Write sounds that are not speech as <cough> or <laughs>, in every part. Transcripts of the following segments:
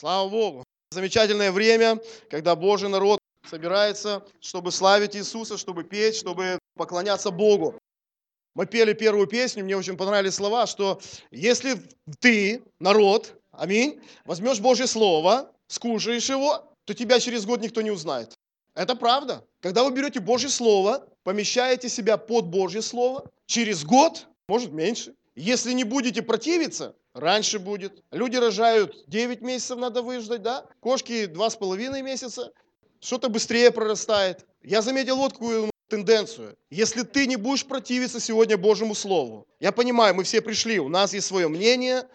Слава Богу. Замечательное время, когда Божий народ собирается, чтобы славить Иисуса, чтобы петь, чтобы поклоняться Богу. Мы пели первую песню, мне очень понравились слова, что если ты, народ, аминь, возьмешь Божье Слово, скушаешь его, то тебя через год никто не узнает. Это правда. Когда вы берете Божье Слово, помещаете себя под Божье Слово, через год, может меньше, если не будете противиться, раньше будет. Люди рожают 9 месяцев, надо выждать, да? Кошки 2,5 месяца. Что-то быстрее прорастает. Я заметил вот какую тенденцию. Если ты не будешь противиться сегодня Божьему Слову, я понимаю, мы все пришли, у нас есть свое мнение,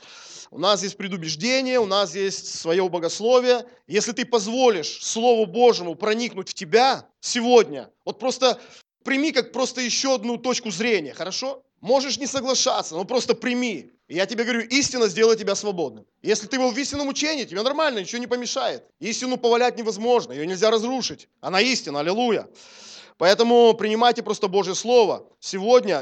у нас есть предубеждение, у нас есть свое богословие. Если ты позволишь Слову Божьему проникнуть в тебя сегодня, вот просто прими как просто еще одну точку зрения, хорошо? Можешь не соглашаться, но просто прими. Я тебе говорю, истина сделает тебя свободным. Если ты был в истинном учении, тебе нормально, ничего не помешает. Истину повалять невозможно, ее нельзя разрушить. Она истина, аллилуйя. Поэтому принимайте просто Божье Слово. Сегодня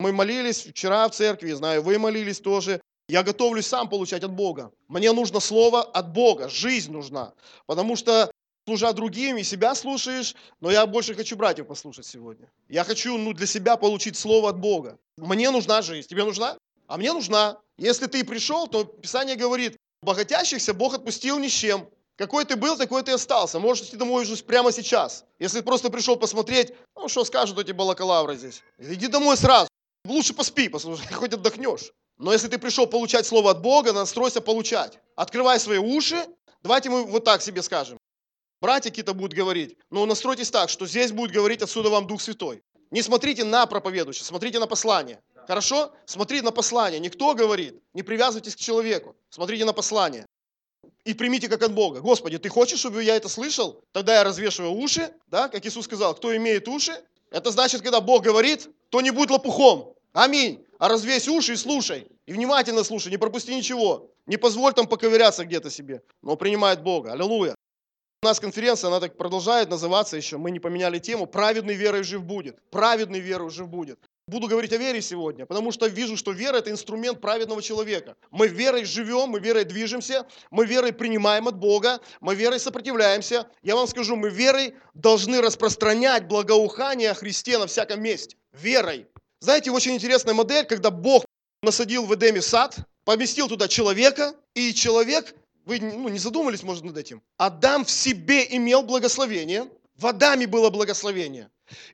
мы молились вчера в церкви, знаю, вы молились тоже. Я готовлюсь сам получать от Бога. Мне нужно Слово от Бога, жизнь нужна. Потому что служа другим и себя слушаешь, но я больше хочу братьев послушать сегодня. Я хочу ну, для себя получить Слово от Бога. Мне нужна жизнь. Тебе нужна? А мне нужна. Если ты пришел, то Писание говорит, богатящихся Бог отпустил ни с чем. Какой ты был, такой ты остался. Можешь идти домой уже прямо сейчас. Если просто пришел посмотреть, ну что скажут эти балакалавры здесь. Иди домой сразу. Лучше поспи, послушай, <laughs> хоть отдохнешь. Но если ты пришел получать слово от Бога, настройся получать. Открывай свои уши. Давайте мы вот так себе скажем. Братья какие-то будут говорить, но настройтесь так, что здесь будет говорить отсюда вам Дух Святой. Не смотрите на проповедующего, смотрите на послание. Хорошо? Смотрите на послание. Никто говорит, не привязывайтесь к человеку. Смотрите на послание. И примите как от Бога. Господи, ты хочешь, чтобы я это слышал? Тогда я развешиваю уши, да, как Иисус сказал, кто имеет уши, это значит, когда Бог говорит, то не будет лопухом. Аминь. А развесь уши и слушай. И внимательно слушай, не пропусти ничего. Не позволь там поковыряться где-то себе, но принимает Бога. Аллилуйя. У нас конференция, она так продолжает называться еще, мы не поменяли тему, праведный верой жив будет. Праведный верой жив будет. Буду говорить о вере сегодня, потому что вижу, что вера – это инструмент праведного человека. Мы верой живем, мы верой движемся, мы верой принимаем от Бога, мы верой сопротивляемся. Я вам скажу, мы верой должны распространять благоухание о Христе на всяком месте. Верой. Знаете, очень интересная модель, когда Бог насадил в Эдеме сад, поместил туда человека, и человек вы ну, не задумались, может, над этим? Адам в себе имел благословение, в Адаме было благословение.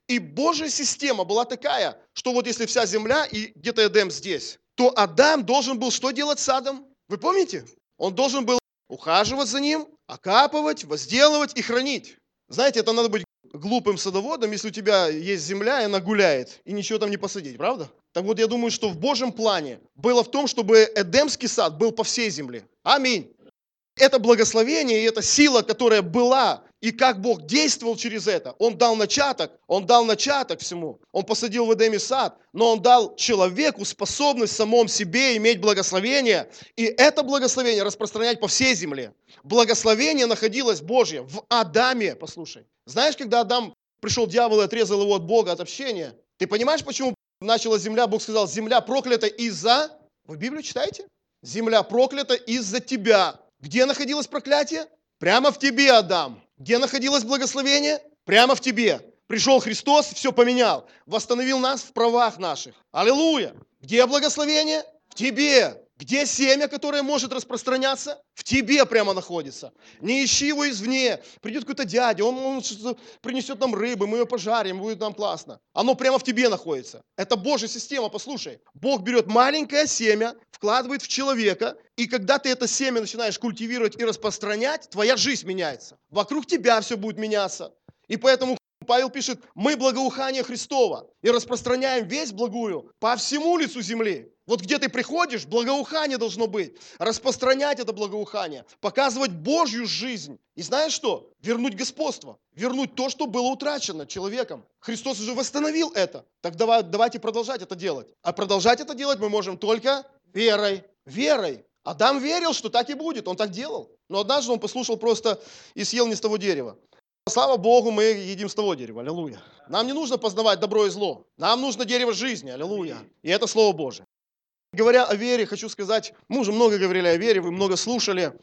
И Божья система была такая, что вот если вся земля и где-то Эдем здесь, то Адам должен был что делать с садом? Вы помните? Он должен был ухаживать за ним, окапывать, возделывать и хранить. Знаете, это надо быть глупым садоводом, если у тебя есть земля, и она гуляет, и ничего там не посадить, правда? Так вот, я думаю, что в Божьем плане было в том, чтобы Эдемский сад был по всей земле. Аминь это благословение и эта сила, которая была, и как Бог действовал через это. Он дал начаток, Он дал начаток всему. Он посадил в Эдеме сад, но Он дал человеку способность в самом себе иметь благословение, и это благословение распространять по всей земле. Благословение находилось Божье в Адаме, послушай. Знаешь, когда Адам пришел дьявол и отрезал его от Бога, от общения, ты понимаешь, почему начала земля, Бог сказал, земля проклята из-за... Вы Библию читаете? Земля проклята из-за тебя. Где находилось проклятие? Прямо в тебе, Адам. Где находилось благословение? Прямо в тебе. Пришел Христос, все поменял. Восстановил нас в правах наших. Аллилуйя. Где благословение? В тебе. Где семя, которое может распространяться? В тебе прямо находится. Не ищи его извне. Придет какой-то дядя, он, он принесет нам рыбы, мы ее пожарим, будет нам классно. Оно прямо в тебе находится. Это Божья система, послушай. Бог берет маленькое семя, вкладывает в человека, и когда ты это семя начинаешь культивировать и распространять, твоя жизнь меняется. Вокруг тебя все будет меняться. И поэтому Павел пишет, мы благоухание Христова и распространяем весь благую по всему лицу земли. Вот где ты приходишь, благоухание должно быть. Распространять это благоухание, показывать Божью жизнь. И знаешь что? Вернуть господство, вернуть то, что было утрачено человеком. Христос уже восстановил это. Так давай, давайте продолжать это делать. А продолжать это делать мы можем только верой. Верой. Адам верил, что так и будет, он так делал. Но однажды он послушал просто и съел не с того дерева. Слава Богу, мы едим с того дерева, аллилуйя. Нам не нужно познавать добро и зло. Нам нужно дерево жизни, аллилуйя. И это Слово Божие. Говоря о вере, хочу сказать, мы уже много говорили о вере, вы много слушали.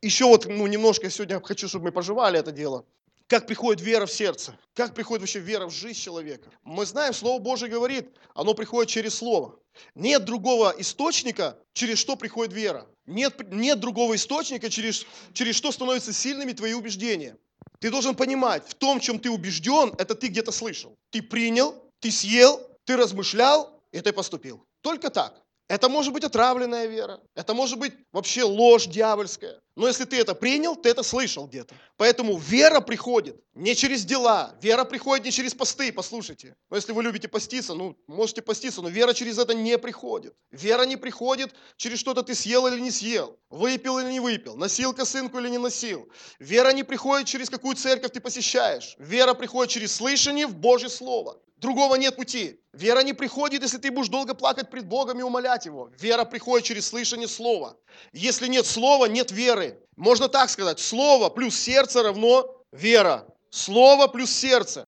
еще вот ну, немножко сегодня хочу, чтобы мы пожевали это дело. Как приходит вера в сердце? Как приходит вообще вера в жизнь человека? Мы знаем, Слово Божье говорит, оно приходит через Слово. Нет другого источника, через что приходит вера. Нет, нет другого источника, через, через что становятся сильными твои убеждения. Ты должен понимать, в том, чем ты убежден, это ты где-то слышал. Ты принял, ты съел, ты размышлял, и ты поступил. Только так. Это может быть отравленная вера, это может быть вообще ложь дьявольская. Но если ты это принял, ты это слышал где-то. Поэтому вера приходит не через дела, вера приходит не через посты, послушайте. Но если вы любите поститься, ну, можете поститься, но вера через это не приходит. Вера не приходит через что-то ты съел или не съел, выпил или не выпил, носил косынку или не носил. Вера не приходит через какую церковь ты посещаешь. Вера приходит через слышание в Божье Слово. Другого нет пути. Вера не приходит, если ты будешь долго плакать пред Богом и умолять Его. Вера приходит через слышание Слова. Если нет Слова, нет веры. Можно так сказать. Слово плюс сердце равно вера. Слово плюс сердце.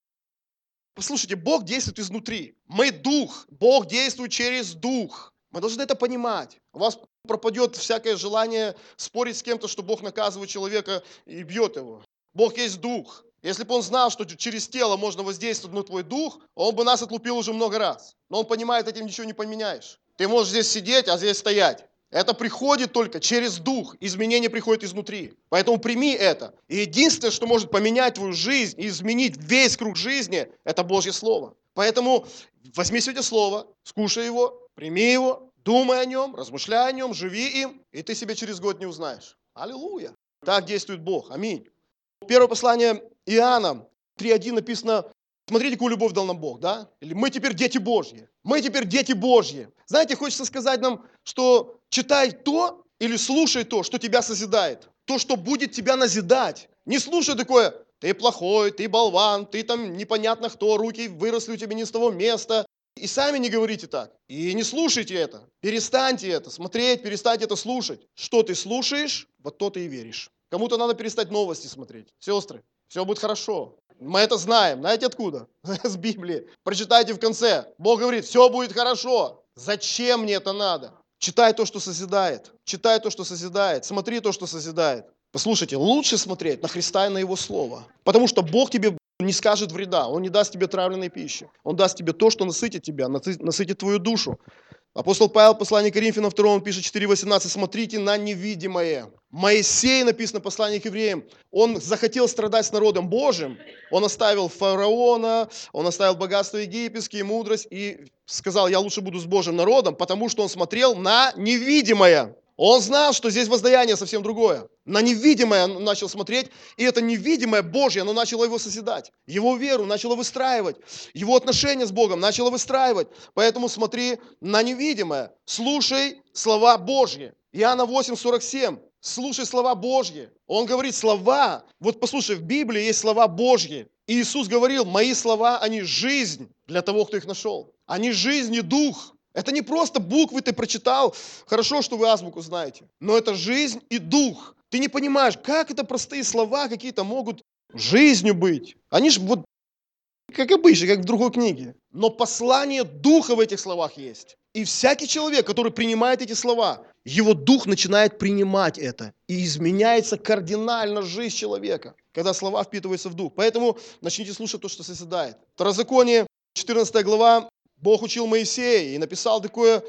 Послушайте, Бог действует изнутри. Мы дух. Бог действует через дух. Мы должны это понимать. У вас пропадет всякое желание спорить с кем-то, что Бог наказывает человека и бьет его. Бог есть дух. Если бы он знал, что через тело можно воздействовать на твой дух, он бы нас отлупил уже много раз. Но он понимает, этим ничего не поменяешь. Ты можешь здесь сидеть, а здесь стоять. Это приходит только через дух. Изменение приходит изнутри. Поэтому прими это. И единственное, что может поменять твою жизнь и изменить весь круг жизни, это Божье Слово. Поэтому возьми сегодня Слово, скушай его, прими его, думай о нем, размышляй о нем, живи им, и ты себя через год не узнаешь. Аллилуйя. Так действует Бог. Аминь. Первое послание Иоанна 3.1 написано, смотрите, какую любовь дал нам Бог, да? Или мы теперь дети Божьи. Мы теперь дети Божьи. Знаете, хочется сказать нам, что читай то или слушай то, что тебя созидает. То, что будет тебя назидать. Не слушай такое, ты плохой, ты болван, ты там непонятно кто, руки выросли у тебя не с того места. И сами не говорите так. И не слушайте это. Перестаньте это смотреть, перестаньте это слушать. Что ты слушаешь, вот то ты и веришь. Кому-то надо перестать новости смотреть. Сестры, все будет хорошо. Мы это знаем. Знаете откуда? <laughs> С Библии. Прочитайте в конце. Бог говорит, все будет хорошо. Зачем мне это надо? Читай то, что созидает. Читай то, что созидает. Смотри то, что созидает. Послушайте, лучше смотреть на Христа и на Его Слово. Потому что Бог тебе не скажет вреда. Он не даст тебе травленной пищи. Он даст тебе то, что насытит тебя, насытит твою душу. Апостол Павел, послание Коринфянам 2, он пишет 4.18, смотрите на невидимое. Моисей, написано в послании к евреям, он захотел страдать с народом Божьим, он оставил фараона, он оставил богатство египетские, мудрость и сказал, я лучше буду с Божьим народом, потому что он смотрел на невидимое. Он знал, что здесь воздаяние совсем другое. На невидимое он начал смотреть, и это невидимое Божье, оно начало его созидать. Его веру начало выстраивать, его отношения с Богом начало выстраивать. Поэтому смотри на невидимое, слушай слова Божьи. Иоанна 8, 47. Слушай слова Божьи. Он говорит слова. Вот послушай, в Библии есть слова Божьи. И Иисус говорил, мои слова, они жизнь для того, кто их нашел. Они жизнь и дух. Это не просто буквы ты прочитал, хорошо, что вы азбуку знаете, но это жизнь и дух. Ты не понимаешь, как это простые слова какие-то могут жизнью быть. Они же вот как обычно, как в другой книге. Но послание духа в этих словах есть. И всякий человек, который принимает эти слова, его дух начинает принимать это. И изменяется кардинально жизнь человека, когда слова впитываются в дух. Поэтому начните слушать то, что созидает. Второзаконие, 14 глава, Бог учил Моисея и написал такое,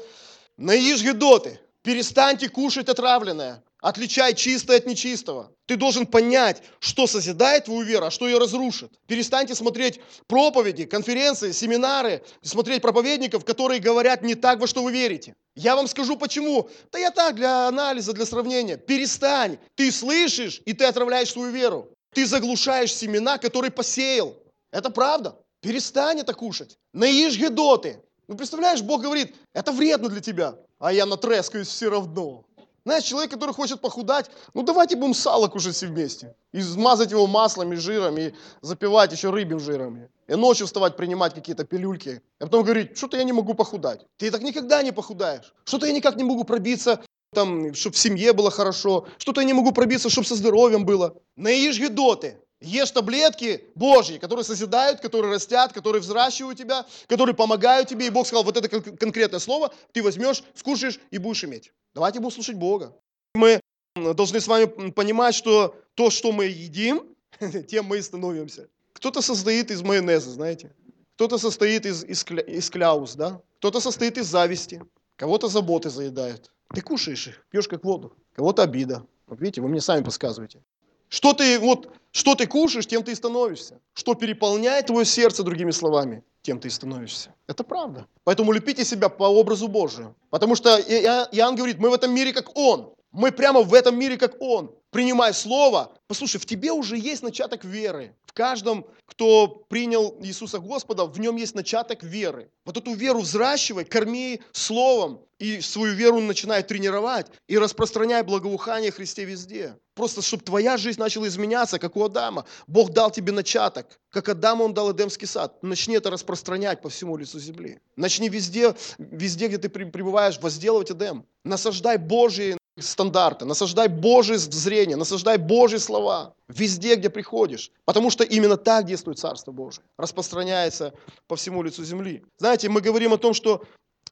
наишь гедоты, перестаньте кушать отравленное, отличай чистое от нечистого. Ты должен понять, что созидает твою веру, а что ее разрушит. Перестаньте смотреть проповеди, конференции, семинары, смотреть проповедников, которые говорят не так, во что вы верите. Я вам скажу почему. Да я так, для анализа, для сравнения. Перестань. Ты слышишь, и ты отравляешь свою веру. Ты заглушаешь семена, которые посеял. Это правда. Перестань это кушать. Наишь гедоты. Ну, представляешь, Бог говорит, это вредно для тебя. А я натрескаюсь все равно. Знаешь, человек, который хочет похудать, ну давайте будем сало кушать все вместе. И смазать его маслом и жиром, и запивать еще рыбьим жиром. И ночью вставать, принимать какие-то пилюльки. А потом говорить, что-то я не могу похудать. Ты так никогда не похудаешь. Что-то я никак не могу пробиться, там, чтобы в семье было хорошо. Что-то я не могу пробиться, чтобы со здоровьем было. Наишь гедоты. Ешь таблетки Божьи, которые созидают, которые растят, которые взращивают тебя, которые помогают тебе. И Бог сказал, вот это конкретное слово ты возьмешь, скушаешь и будешь иметь. Давайте будем слушать Бога. Мы должны с вами понимать, что то, что мы едим, <laughs> тем мы и становимся. Кто-то состоит из майонеза, знаете. Кто-то состоит из, из, из кляус, да. Кто-то состоит из зависти. Кого-то заботы заедают. Ты кушаешь их, пьешь как воду. Кого-то обида. Вот видите, вы мне сами подсказываете. Что ты, вот, что ты кушаешь, тем ты и становишься. Что переполняет твое сердце, другими словами, тем ты и становишься. Это правда. Поэтому лепите себя по образу Божию. Потому что Иоанн говорит, мы в этом мире как Он. Мы прямо в этом мире как Он. Принимай Слово. Послушай, в тебе уже есть начаток веры. Каждом, кто принял Иисуса Господа, в нем есть начаток веры. Вот эту веру взращивай, корми Словом. И свою веру начинай тренировать. И распространяй благоухание Христе везде. Просто, чтобы твоя жизнь начала изменяться, как у Адама. Бог дал тебе начаток. Как Адаму он дал Эдемский сад. Начни это распространять по всему лицу земли. Начни везде, везде, где ты пребываешь, возделывать Эдем. Насаждай Божьи стандарты, насаждай Божье зрение, насаждай Божьи слова везде, где приходишь. Потому что именно так действует Царство Божие. Распространяется по всему лицу земли. Знаете, мы говорим о том, что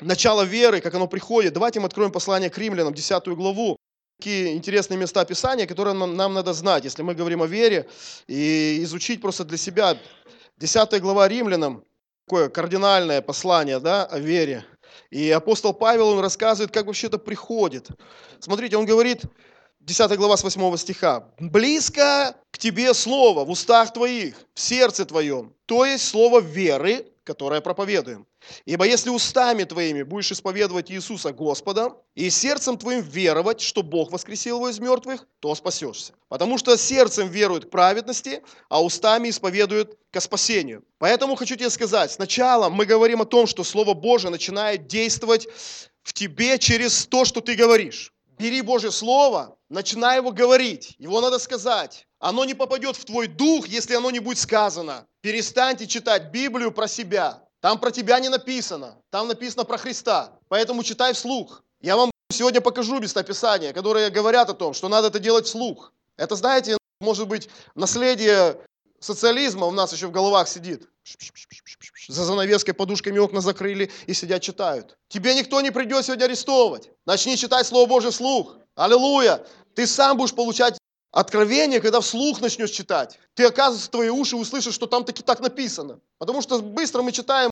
начало веры, как оно приходит. Давайте мы откроем послание к римлянам, 10 главу. Такие интересные места Писания, которые нам, нам надо знать, если мы говорим о вере, и изучить просто для себя. 10 глава римлянам, такое кардинальное послание да, о вере. И апостол Павел, он рассказывает, как вообще это приходит. Смотрите, он говорит, 10 глава с 8 стиха. «Близко к тебе слово в устах твоих, в сердце твоем, то есть слово веры, которое проповедуем. Ибо если устами твоими будешь исповедовать Иисуса Господа и сердцем твоим веровать, что Бог воскресил его из мертвых, то спасешься. Потому что сердцем веруют к праведности, а устами исповедуют к спасению. Поэтому хочу тебе сказать, сначала мы говорим о том, что Слово Божие начинает действовать в тебе через то, что ты говоришь. Бери Божье Слово, начинай его говорить, его надо сказать. Оно не попадет в твой дух, если оно не будет сказано. Перестаньте читать Библию про себя. Там про тебя не написано, там написано про Христа. Поэтому читай вслух. Я вам сегодня покажу местописания, которые говорят о том, что надо это делать вслух. Это, знаете, может быть, наследие социализма у нас еще в головах сидит. За занавеской подушками окна закрыли и сидят читают. Тебе никто не придет сегодня арестовывать. Начни читать Слово Божье вслух. Аллилуйя. Ты сам будешь получать откровение, когда вслух начнешь читать. Ты, оказывается, твои уши услышишь, что там таки так написано. Потому что быстро мы читаем,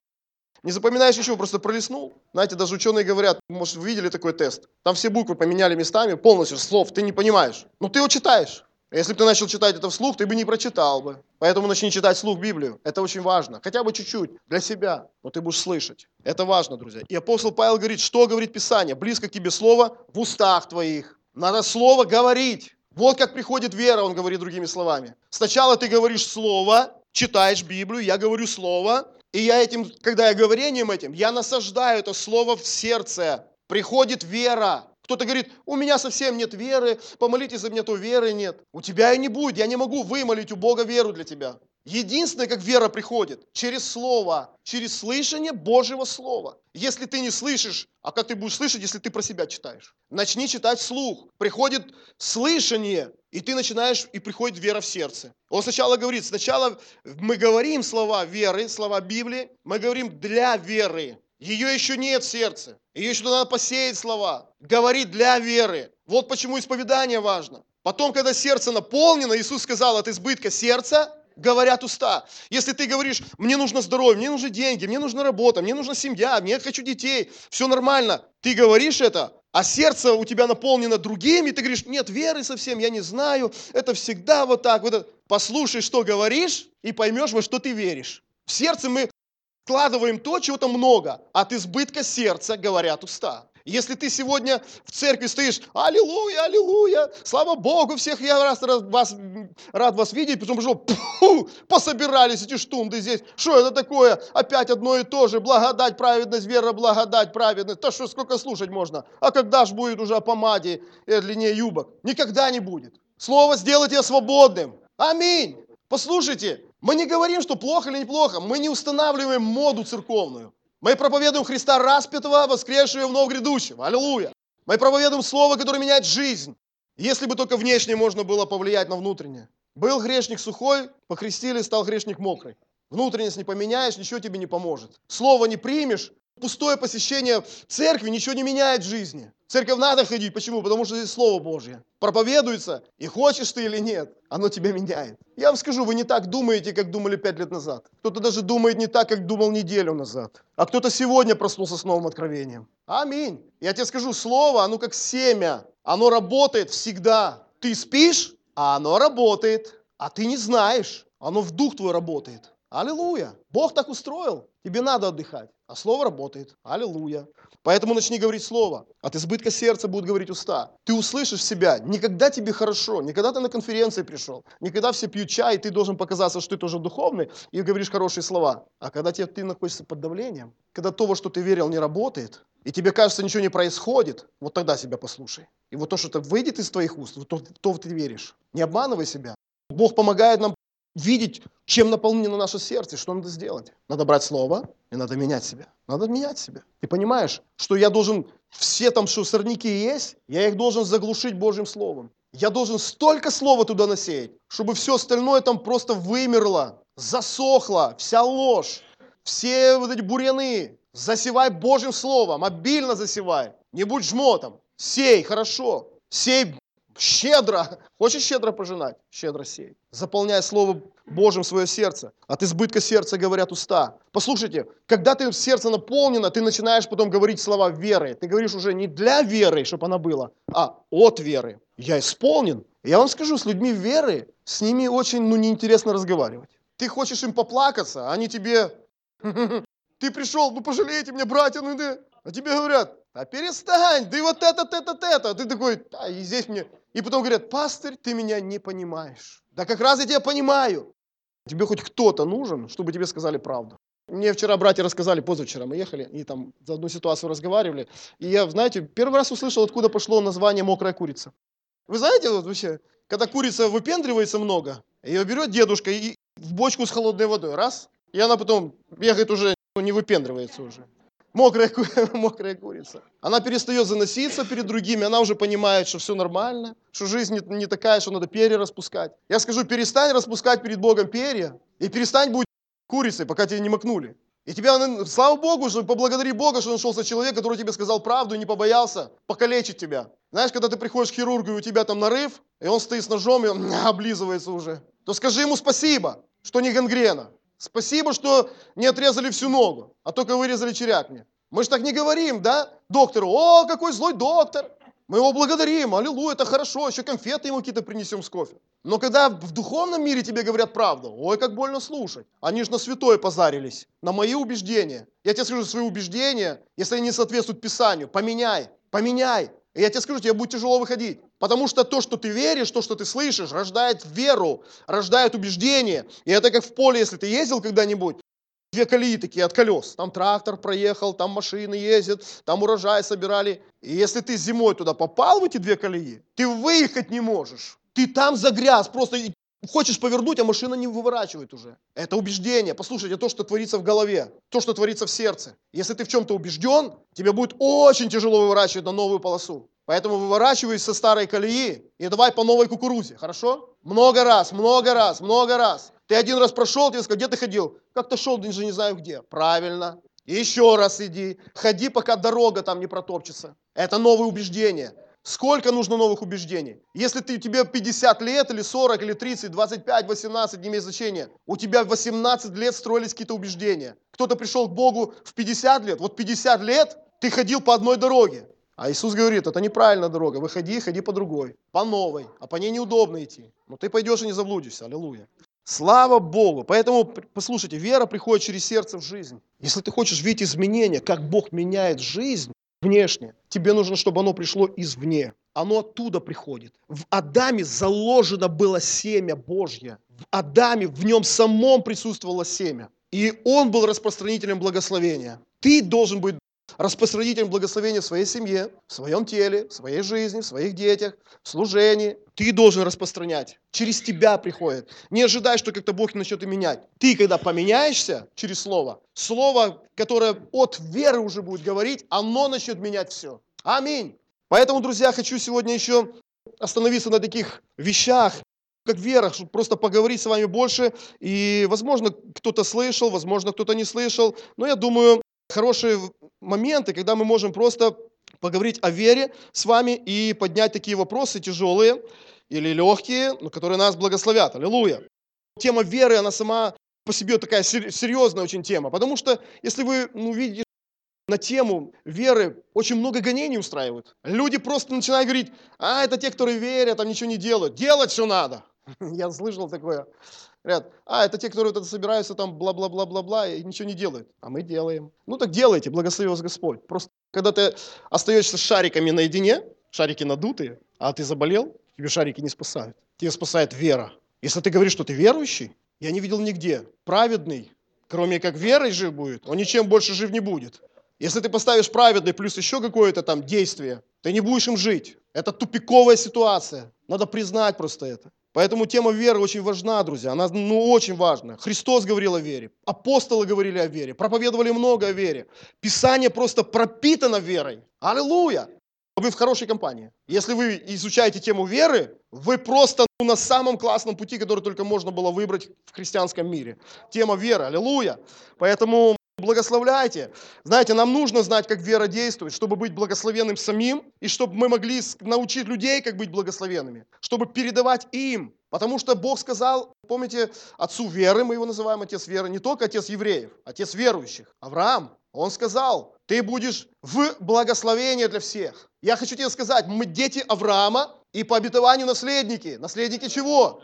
не запоминаешь ничего, просто пролистнул. Знаете, даже ученые говорят, может, вы видели такой тест. Там все буквы поменяли местами, полностью слов, ты не понимаешь. Но ты его читаешь. Если бы ты начал читать это вслух, ты бы не прочитал бы. Поэтому начни читать вслух Библию. Это очень важно. Хотя бы чуть-чуть, для себя. Но ты будешь слышать. Это важно, друзья. И апостол Павел говорит, что говорит Писание? Близко к тебе слово в устах твоих. Надо слово говорить. Вот как приходит вера, он говорит другими словами. Сначала ты говоришь слово, читаешь Библию, я говорю слово, и я этим, когда я говорением этим, я насаждаю это слово в сердце. Приходит вера. Кто-то говорит, у меня совсем нет веры, помолитесь за меня, то веры нет. У тебя и не будет, я не могу вымолить у Бога веру для тебя. Единственное, как вера приходит, через Слово, через слышание Божьего Слова. Если ты не слышишь, а как ты будешь слышать, если ты про себя читаешь? Начни читать вслух. Приходит слышание, и ты начинаешь, и приходит вера в сердце. Он сначала говорит, сначала мы говорим слова веры, слова Библии, мы говорим для веры. Ее еще нет в сердце. Ее еще надо посеять слова. Говорит для веры. Вот почему исповедание важно. Потом, когда сердце наполнено, Иисус сказал, от избытка сердца говорят уста. Если ты говоришь, мне нужно здоровье, мне нужны деньги, мне нужна работа, мне нужна семья, мне хочу детей, все нормально. Ты говоришь это, а сердце у тебя наполнено другими, ты говоришь, нет веры совсем, я не знаю, это всегда вот так. Вот Послушай, что говоришь, и поймешь, во что ты веришь. В сердце мы Вкладываем то, чего-то много. От избытка сердца говорят уста. Если ты сегодня в церкви стоишь, аллилуйя, аллилуйя, слава Богу, всех я раз, раз вас, рад вас видеть, потом пришел, пфу, пособирались эти штунды здесь. Что это такое? Опять одно и то же. Благодать, праведность, вера, благодать, праведность. Да что, сколько слушать можно? А когда ж будет уже о помаде и длине юбок? Никогда не будет. Слово сделать тебя свободным. Аминь. Послушайте, мы не говорим, что плохо или неплохо. Мы не устанавливаем моду церковную. Мы проповедуем Христа распятого, воскресшего в нового грядущего. Аллилуйя. Мы проповедуем Слово, которое меняет жизнь. Если бы только внешне можно было повлиять на внутреннее. Был грешник сухой, похрестили, стал грешник мокрый. Внутренность не поменяешь, ничего тебе не поможет. Слово не примешь, пустое посещение церкви ничего не меняет в жизни. В церковь надо ходить. Почему? Потому что здесь Слово Божье. Проповедуется, и хочешь ты или нет, оно тебя меняет. Я вам скажу, вы не так думаете, как думали пять лет назад. Кто-то даже думает не так, как думал неделю назад. А кто-то сегодня проснулся с новым откровением. Аминь. Я тебе скажу, Слово, оно как семя. Оно работает всегда. Ты спишь, а оно работает. А ты не знаешь. Оно в дух твой работает. Аллилуйя. Бог так устроил. Тебе надо отдыхать. А слово работает. Аллилуйя. Поэтому начни говорить слово. От избытка сердца будут говорить уста. Ты услышишь себя. Никогда тебе хорошо. Никогда ты на конференции пришел. Никогда все пьют чай, и ты должен показаться, что ты тоже духовный, и говоришь хорошие слова. А когда тебе, ты находишься под давлением, когда то, во что ты верил, не работает, и тебе кажется, ничего не происходит, вот тогда себя послушай. И вот то, что выйдет из твоих уст, вот то, то ты веришь. Не обманывай себя. Бог помогает нам видеть, чем наполнено наше сердце, что надо сделать. Надо брать слово, и надо менять себя. Надо менять себя. Ты понимаешь, что я должен, все там, что сорняки есть, я их должен заглушить Божьим Словом. Я должен столько слова туда насеять, чтобы все остальное там просто вымерло, засохло, вся ложь, все вот эти буряны. Засевай Божьим Словом, обильно засевай. Не будь жмотом. Сей, хорошо. Сей Щедро. Хочешь щедро пожинать? Щедро сей. Заполняй Слово Божьим свое сердце. От избытка сердца говорят уста. Послушайте, когда ты сердце наполнено, ты начинаешь потом говорить слова веры. Ты говоришь уже не для веры, чтобы она была, а от веры. Я исполнен. Я вам скажу, с людьми веры, с ними очень ну, неинтересно разговаривать. Ты хочешь им поплакаться, а они тебе... <laughs> Ты пришел, ну пожалейте меня, братья, ну да. А тебе говорят, а перестань, да и вот это, это, это. А ты такой, а и здесь мне и потом говорят, пастырь, ты меня не понимаешь. Да как раз я тебя понимаю. Тебе хоть кто-то нужен, чтобы тебе сказали правду. Мне вчера братья рассказали, позавчера мы ехали, и там за одну ситуацию разговаривали. И я, знаете, первый раз услышал, откуда пошло название «мокрая курица». Вы знаете, вот вообще, когда курица выпендривается много, ее берет дедушка и в бочку с холодной водой, раз, и она потом бегает уже, ну, не выпендривается уже мокрая, <laughs> мокрая курица. Она перестает заноситься перед другими, она уже понимает, что все нормально, что жизнь не, не такая, что надо перья распускать. Я скажу, перестань распускать перед Богом перья и перестань быть курицей, пока тебя не макнули. И тебя, слава Богу, что поблагодари Бога, что нашелся человек, который тебе сказал правду и не побоялся покалечить тебя. Знаешь, когда ты приходишь к хирургу, и у тебя там нарыв, и он стоит с ножом, и он <laughs> облизывается уже, то скажи ему спасибо, что не гангрена. Спасибо, что не отрезали всю ногу, а только вырезали черяк мне. Мы же так не говорим, да, доктору, о, какой злой доктор. Мы его благодарим, аллилуйя, это хорошо, еще конфеты ему какие-то принесем с кофе. Но когда в духовном мире тебе говорят правду, ой, как больно слушать. Они же на святое позарились, на мои убеждения. Я тебе скажу, свои убеждения, если они не соответствуют Писанию, поменяй, поменяй. И я тебе скажу, тебе будет тяжело выходить. Потому что то, что ты веришь, то, что ты слышишь, рождает веру, рождает убеждение. И это как в поле, если ты ездил когда-нибудь, две колеи такие от колес. Там трактор проехал, там машины ездят, там урожай собирали. И если ты зимой туда попал в эти две колеи, ты выехать не можешь. Ты там загряз, просто хочешь повернуть, а машина не выворачивает уже. Это убеждение. Послушайте, то, что творится в голове, то, что творится в сердце. Если ты в чем-то убежден, тебе будет очень тяжело выворачивать на новую полосу. Поэтому выворачивайся со старой колеи и давай по новой кукурузе, хорошо? Много раз, много раз, много раз. Ты один раз прошел, тебе сказал, где ты ходил? Как-то шел, даже не знаю где. Правильно. Еще раз иди. Ходи, пока дорога там не протопчется. Это новые убеждения. Сколько нужно новых убеждений? Если ты, тебе 50 лет, или 40, или 30, 25, 18, не имеет значения. У тебя в 18 лет строились какие-то убеждения. Кто-то пришел к Богу в 50 лет. Вот 50 лет ты ходил по одной дороге. А Иисус говорит, это неправильная дорога, выходи, ходи по другой, по новой, а по ней неудобно идти. Но ты пойдешь и не заблудишься, аллилуйя. Слава Богу. Поэтому, послушайте, вера приходит через сердце в жизнь. Если ты хочешь видеть изменения, как Бог меняет жизнь внешне, тебе нужно, чтобы оно пришло извне. Оно оттуда приходит. В Адаме заложено было семя Божье. В Адаме, в нем самом присутствовало семя. И он был распространителем благословения. Ты должен быть распространителем благословения в своей семье, в своем теле, в своей жизни, в своих детях, в служении. Ты должен распространять. Через тебя приходит. Не ожидай, что как-то Бог начнет и менять. Ты, когда поменяешься через Слово, Слово, которое от веры уже будет говорить, оно начнет менять все. Аминь. Поэтому, друзья, хочу сегодня еще остановиться на таких вещах, как вера, чтобы просто поговорить с вами больше. И, возможно, кто-то слышал, возможно, кто-то не слышал. Но я думаю, хорошие моменты, когда мы можем просто поговорить о вере с вами и поднять такие вопросы тяжелые или легкие, но которые нас благословят. Аллилуйя. Тема веры, она сама по себе такая серьезная очень тема, потому что если вы ну, видите на тему веры очень много гонений устраивают. Люди просто начинают говорить, а это те, которые верят, там ничего не делают. Делать все надо. <laughs> Я слышал такое. Говорят, а это те, которые вот собираются там бла-бла-бла-бла-бла и ничего не делают. А мы делаем. Ну так делайте, благослови вас Господь. Просто когда ты остаешься с шариками наедине, шарики надутые, а ты заболел, тебе шарики не спасают. Тебе спасает вера. Если ты говоришь, что ты верующий, я не видел нигде. Праведный, кроме как верой жив будет, он ничем больше жив не будет. Если ты поставишь праведный плюс еще какое-то там действие, ты не будешь им жить. Это тупиковая ситуация. Надо признать просто это. Поэтому тема веры очень важна, друзья. Она ну, очень важна. Христос говорил о вере. Апостолы говорили о вере. Проповедовали много о вере. Писание просто пропитано верой. Аллилуйя! Вы в хорошей компании. Если вы изучаете тему веры, вы просто ну, на самом классном пути, который только можно было выбрать в христианском мире. Тема веры. Аллилуйя! Поэтому Благословляйте. Знаете, нам нужно знать, как вера действует, чтобы быть благословенным самим, и чтобы мы могли научить людей, как быть благословенными, чтобы передавать им. Потому что Бог сказал, помните, отцу веры, мы его называем отец веры, не только отец евреев, отец верующих, Авраам. Он сказал, ты будешь в благословении для всех. Я хочу тебе сказать, мы дети Авраама и по обетованию наследники. Наследники чего?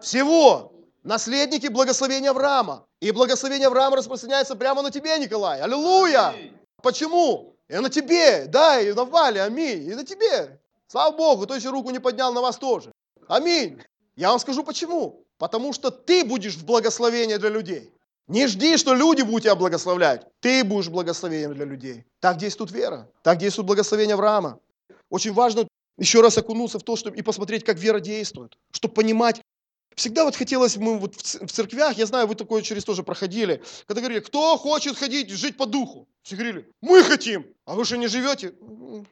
Всего наследники благословения Авраама. И благословение Авраама распространяется прямо на тебе, Николай. Аллилуйя! Почему? И на тебе, да, и на Вале, аминь, и на тебе. Слава Богу, кто еще руку не поднял на вас тоже. Аминь. Я вам скажу почему. Потому что ты будешь в благословении для людей. Не жди, что люди будут тебя благословлять. Ты будешь благословением для людей. Так действует вера. Так действует благословение Авраама. Очень важно еще раз окунуться в то, чтобы и посмотреть, как вера действует. Чтобы понимать, Всегда вот хотелось, мы вот в церквях, я знаю, вы такое через тоже проходили, когда говорили, кто хочет ходить, жить по духу? Все говорили, мы хотим. А вы что, не живете?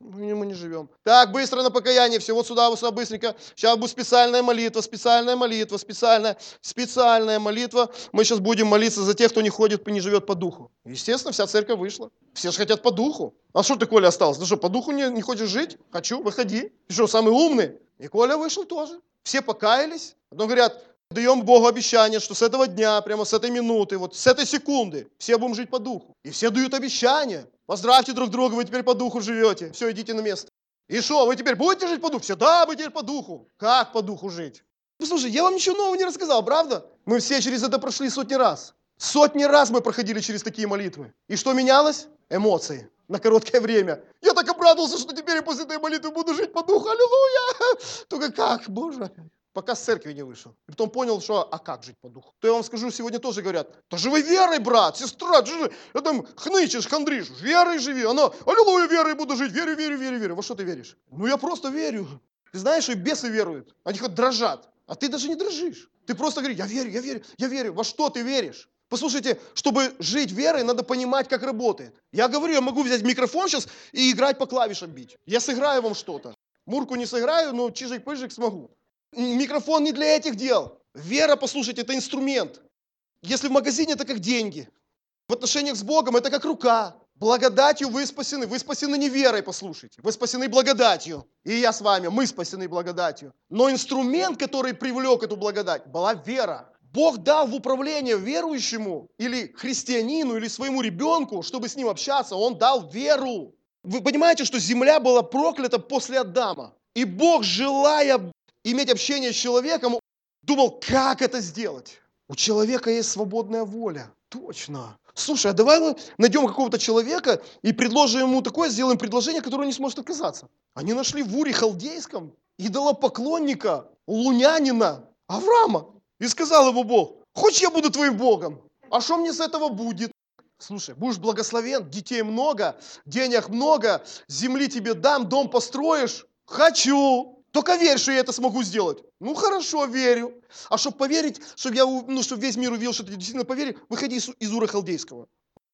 Мы не живем. Так, быстро на покаяние, все, вот сюда, вот сюда, быстренько. Сейчас будет специальная молитва, специальная молитва, специальная, специальная молитва. Мы сейчас будем молиться за тех, кто не ходит, не живет по духу. Естественно, вся церковь вышла. Все же хотят по духу. А что ты, Коля, остался? Ты что, по духу не, не хочешь жить? Хочу, выходи. Ты что, самый умный? И Коля вышел тоже. Все покаялись. Потом говорят, даем Богу обещание, что с этого дня, прямо с этой минуты, вот с этой секунды, все будем жить по духу. И все дают обещание. Поздравьте друг друга, вы теперь по духу живете. Все, идите на место. И что, вы теперь будете жить по духу? Все, да, вы теперь по духу. Как по духу жить? Ну, слушай, я вам ничего нового не рассказал, правда? Мы все через это прошли сотни раз. Сотни раз мы проходили через такие молитвы. И что менялось? Эмоции на короткое время. Я так обрадовался, что теперь я после этой молитвы буду жить по духу. Аллилуйя! Только как, Боже? Пока с церкви не вышел. И потом понял, что а как жить по духу? То я вам скажу, сегодня тоже говорят, да живи верой, брат, сестра, ты же там хнычешь, хандришь, верой живи. Она, аллилуйя, верой буду жить, верю, верю, верю, верю. Во что ты веришь? Ну я просто верю. Ты знаешь, и бесы веруют. Они хоть дрожат. А ты даже не дрожишь. Ты просто говоришь, я верю, я верю, я верю. Во что ты веришь? Послушайте, чтобы жить верой, надо понимать, как работает. Я говорю, я могу взять микрофон сейчас и играть по клавишам бить. Я сыграю вам что-то. Мурку не сыграю, но чижик-пыжик смогу. Микрофон не для этих дел. Вера, послушайте, это инструмент. Если в магазине, это как деньги. В отношениях с Богом это как рука. Благодатью вы спасены. Вы спасены не верой, послушайте. Вы спасены благодатью. И я с вами, мы спасены благодатью. Но инструмент, который привлек эту благодать, была вера. Бог дал в управление верующему или христианину, или своему ребенку, чтобы с ним общаться, он дал веру. Вы понимаете, что земля была проклята после Адама. И Бог, желая иметь общение с человеком, думал, как это сделать. У человека есть свободная воля. Точно. Слушай, а давай мы найдем какого-то человека и предложим ему такое, сделаем предложение, которое он не сможет отказаться. Они нашли в Уре Халдейском идолопоклонника, лунянина, Авраама. И сказал ему Бог, хочешь я буду твоим Богом? А что мне с этого будет? Слушай, будешь благословен, детей много, денег много, земли тебе дам, дом построишь. Хочу. Только верь, что я это смогу сделать. Ну хорошо, верю. А чтобы поверить, чтобы, я, ну, чтобы весь мир увидел, что ты действительно поверил, выходи из, из Ура Халдейского.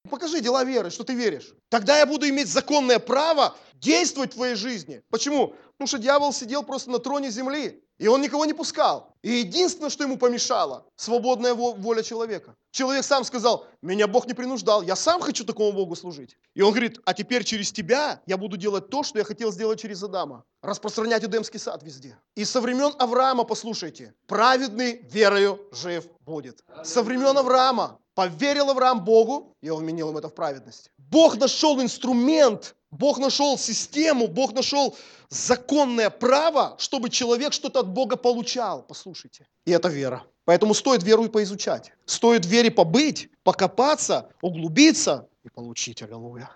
Покажи дела веры, что ты веришь. Тогда я буду иметь законное право действовать в твоей жизни. Почему? Потому что дьявол сидел просто на троне земли. И он никого не пускал. И единственное, что ему помешало, свободная воля человека. Человек сам сказал, меня Бог не принуждал, я сам хочу такому Богу служить. И он говорит, а теперь через тебя я буду делать то, что я хотел сделать через Адама. Распространять Эдемский сад везде. И со времен Авраама, послушайте, праведный верою жив будет. Со времен Авраама поверил Авраам Богу, и он вменил им это в праведность. Бог нашел инструмент Бог нашел систему, Бог нашел законное право, чтобы человек что-то от Бога получал. Послушайте. И это вера. Поэтому стоит веру и поизучать. Стоит вере побыть, покопаться, углубиться и получить. Аллилуйя.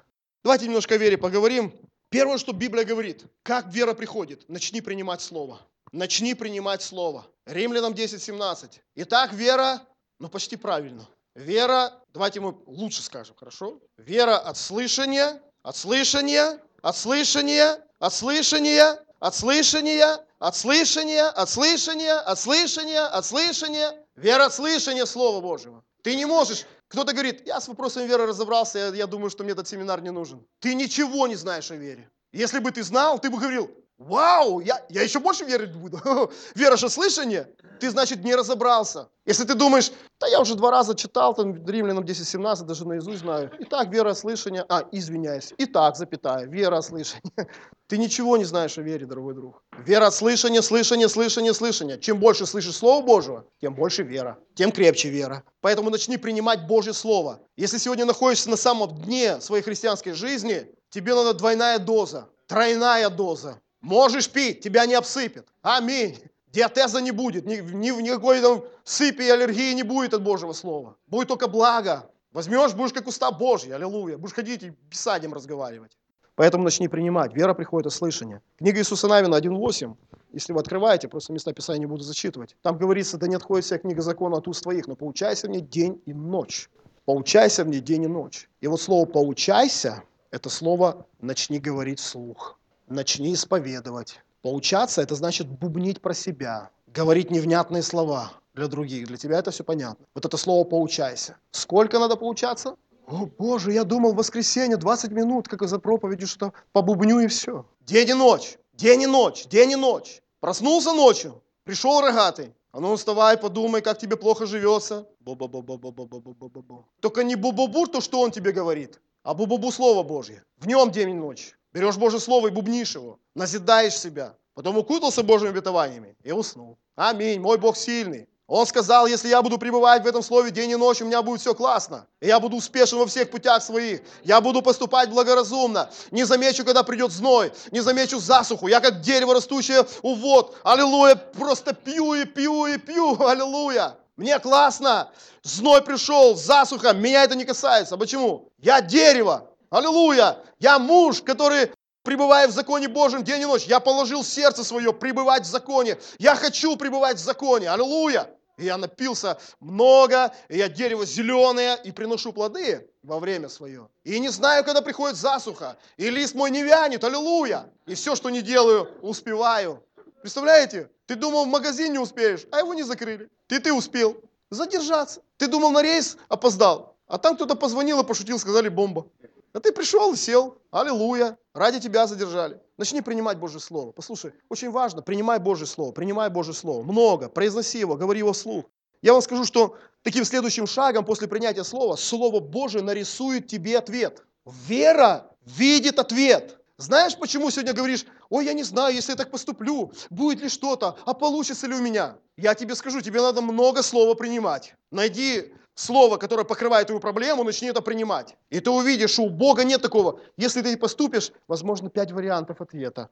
Давайте немножко о вере поговорим. Первое, что Библия говорит, как вера приходит, начни принимать Слово. Начни принимать Слово. Римлянам 10.17. Итак, вера, ну почти правильно. Вера, давайте мы лучше скажем, хорошо? Вера от слышания, от слышания, от слышания, от слышания, от слышания, от слышания, от слышания, от слышания, от слышания. Вера от слышания Слова Божьего. Ты не можешь. Кто-то говорит, я с вопросами веры разобрался, я, я думаю, что мне этот семинар не нужен. Ты ничего не знаешь о вере. Если бы ты знал, ты бы говорил, Вау, я, я еще больше верить буду. <laughs> Вера же слышание. Ты, значит, не разобрался. Если ты думаешь, да я уже два раза читал, там, Римлянам 10.17, даже наизусть знаю. Итак, вера, слышание, а, извиняюсь. Итак, запятая, вера, слышание. <laughs> Ты ничего не знаешь о вере, дорогой друг. Вера, слышание, слышание, слышание, слышание. Чем больше слышишь Слово Божьего, тем больше вера, тем крепче вера. Поэтому начни принимать Божье Слово. Если сегодня находишься на самом дне своей христианской жизни, тебе надо двойная доза, тройная доза. Можешь пить, тебя не обсыпет. Аминь. Диатеза не будет, ни, ни, никакой там сыпи и аллергии не будет от Божьего Слова. Будет только благо. Возьмешь, будешь как уста Божьи, аллилуйя. Будешь ходить и писанием разговаривать. Поэтому начни принимать. Вера приходит от слышания. Книга Иисуса Навина 1.8. Если вы открываете, просто места Писания не буду зачитывать. Там говорится, да не отходит вся книга закона от уст твоих, но поучайся ней день и ночь. Поучайся ней день и ночь. И вот слово «поучайся» – это слово «начни говорить вслух» начни исповедовать. Поучаться – это значит бубнить про себя, говорить невнятные слова для других. Для тебя это все понятно. Вот это слово «поучайся». Сколько надо поучаться? О, Боже, я думал, в воскресенье 20 минут, как за проповедью, что побубню и все. День и ночь, день и ночь, день и ночь. Проснулся ночью, пришел рогатый. А ну вставай, подумай, как тебе плохо живется. Бу-бу-бу-бу-бу-бу-бу-бу. Только не бу-бу-бу, то, что он тебе говорит, а бу-бу-бу Слово Божье. В нем день и ночь. Берешь Божье Слово и бубнишь его, назидаешь себя. Потом укутался Божьими обетованиями и уснул. Аминь, мой Бог сильный. Он сказал, если я буду пребывать в этом слове день и ночь, у меня будет все классно. И я буду успешен во всех путях своих. Я буду поступать благоразумно. Не замечу, когда придет зной. Не замечу засуху. Я как дерево растущее у вод. Аллилуйя. Просто пью и пью и пью. <laughs> Аллилуйя. Мне классно. Зной пришел, засуха. Меня это не касается. Почему? Я дерево. Аллилуйя! Я муж, который пребывая в законе Божьем день и ночь. Я положил сердце свое пребывать в законе. Я хочу пребывать в законе. Аллилуйя! И я напился много, и я дерево зеленое, и приношу плоды во время свое. И не знаю, когда приходит засуха, и лист мой не вянет, аллилуйя. И все, что не делаю, успеваю. Представляете? Ты думал, в магазин не успеешь, а его не закрыли. Ты ты успел задержаться. Ты думал, на рейс опоздал, а там кто-то позвонил и пошутил, сказали бомба. А ты пришел и сел. Аллилуйя. Ради тебя задержали. Начни принимать Божье Слово. Послушай, очень важно, принимай Божье Слово, принимай Божье Слово. Много, произноси его, говори его вслух. Я вам скажу, что таким следующим шагом после принятия Слова, Слово Божие нарисует тебе ответ. Вера видит ответ. Знаешь, почему сегодня говоришь, ой, я не знаю, если я так поступлю, будет ли что-то, а получится ли у меня? Я тебе скажу, тебе надо много слова принимать. Найди слово, которое покрывает твою проблему, начни это принимать. И ты увидишь, у Бога нет такого. Если ты поступишь, возможно, пять вариантов ответа.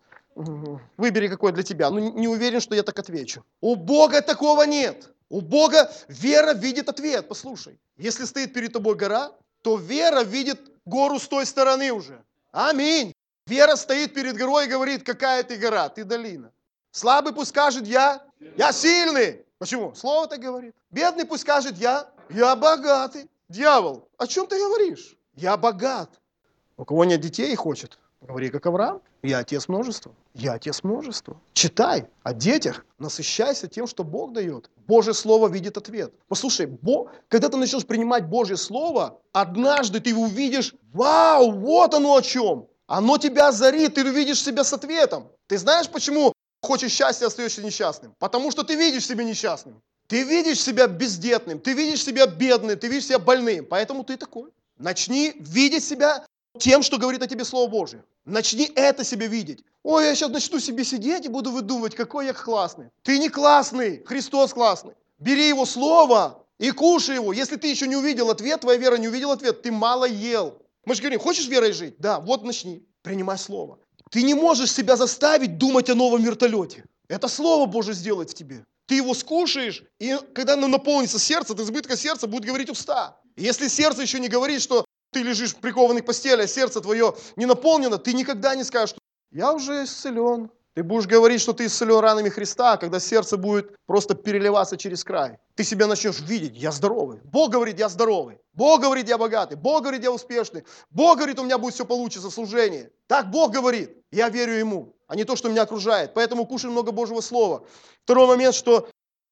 Выбери, какой для тебя. Ну, не уверен, что я так отвечу. У Бога такого нет. У Бога вера видит ответ. Послушай, если стоит перед тобой гора, то вера видит гору с той стороны уже. Аминь. Вера стоит перед горой и говорит, какая ты гора, ты долина. Слабый пусть скажет я, я сильный. Почему? Слово так говорит. Бедный пусть скажет я, я богатый. Дьявол, о чем ты говоришь? Я богат. У кого нет детей и хочет, говори как Авраам. Я отец множества. Я отец множества. Читай о детях, насыщайся тем, что Бог дает. Божье Слово видит ответ. Послушай, Бог, когда ты начнешь принимать Божье Слово, однажды ты увидишь, вау, вот оно о чем. Оно тебя озарит, ты увидишь себя с ответом. Ты знаешь, почему хочешь счастья, остаешься несчастным. Потому что ты видишь себя несчастным. Ты видишь себя бездетным, ты видишь себя бедным, ты видишь себя больным. Поэтому ты такой. Начни видеть себя тем, что говорит о тебе Слово Божье. Начни это себе видеть. Ой, я сейчас начну себе сидеть и буду выдумывать, какой я классный. Ты не классный, Христос классный. Бери Его Слово и кушай его. Если ты еще не увидел ответ, твоя вера не увидел ответ, ты мало ел. Мы же говорим, хочешь верой жить? Да, вот начни. Принимай Слово. Ты не можешь себя заставить думать о новом вертолете. Это Слово Божье сделает в тебе. Ты его скушаешь, и когда оно наполнится сердце, от избытка сердца будет говорить уста. Если сердце еще не говорит, что ты лежишь прикованный к постели, а сердце твое не наполнено, ты никогда не скажешь, что я уже исцелен. Ты будешь говорить, что ты исцелен ранами Христа, когда сердце будет просто переливаться через край. Ты себя начнешь видеть, я здоровый. Бог говорит, я здоровый. Бог говорит, я богатый. Бог говорит, я успешный. Бог говорит, у меня будет все получиться, служение. Так Бог говорит, я верю Ему, а не то, что меня окружает. Поэтому кушай много Божьего Слова. Второй момент, что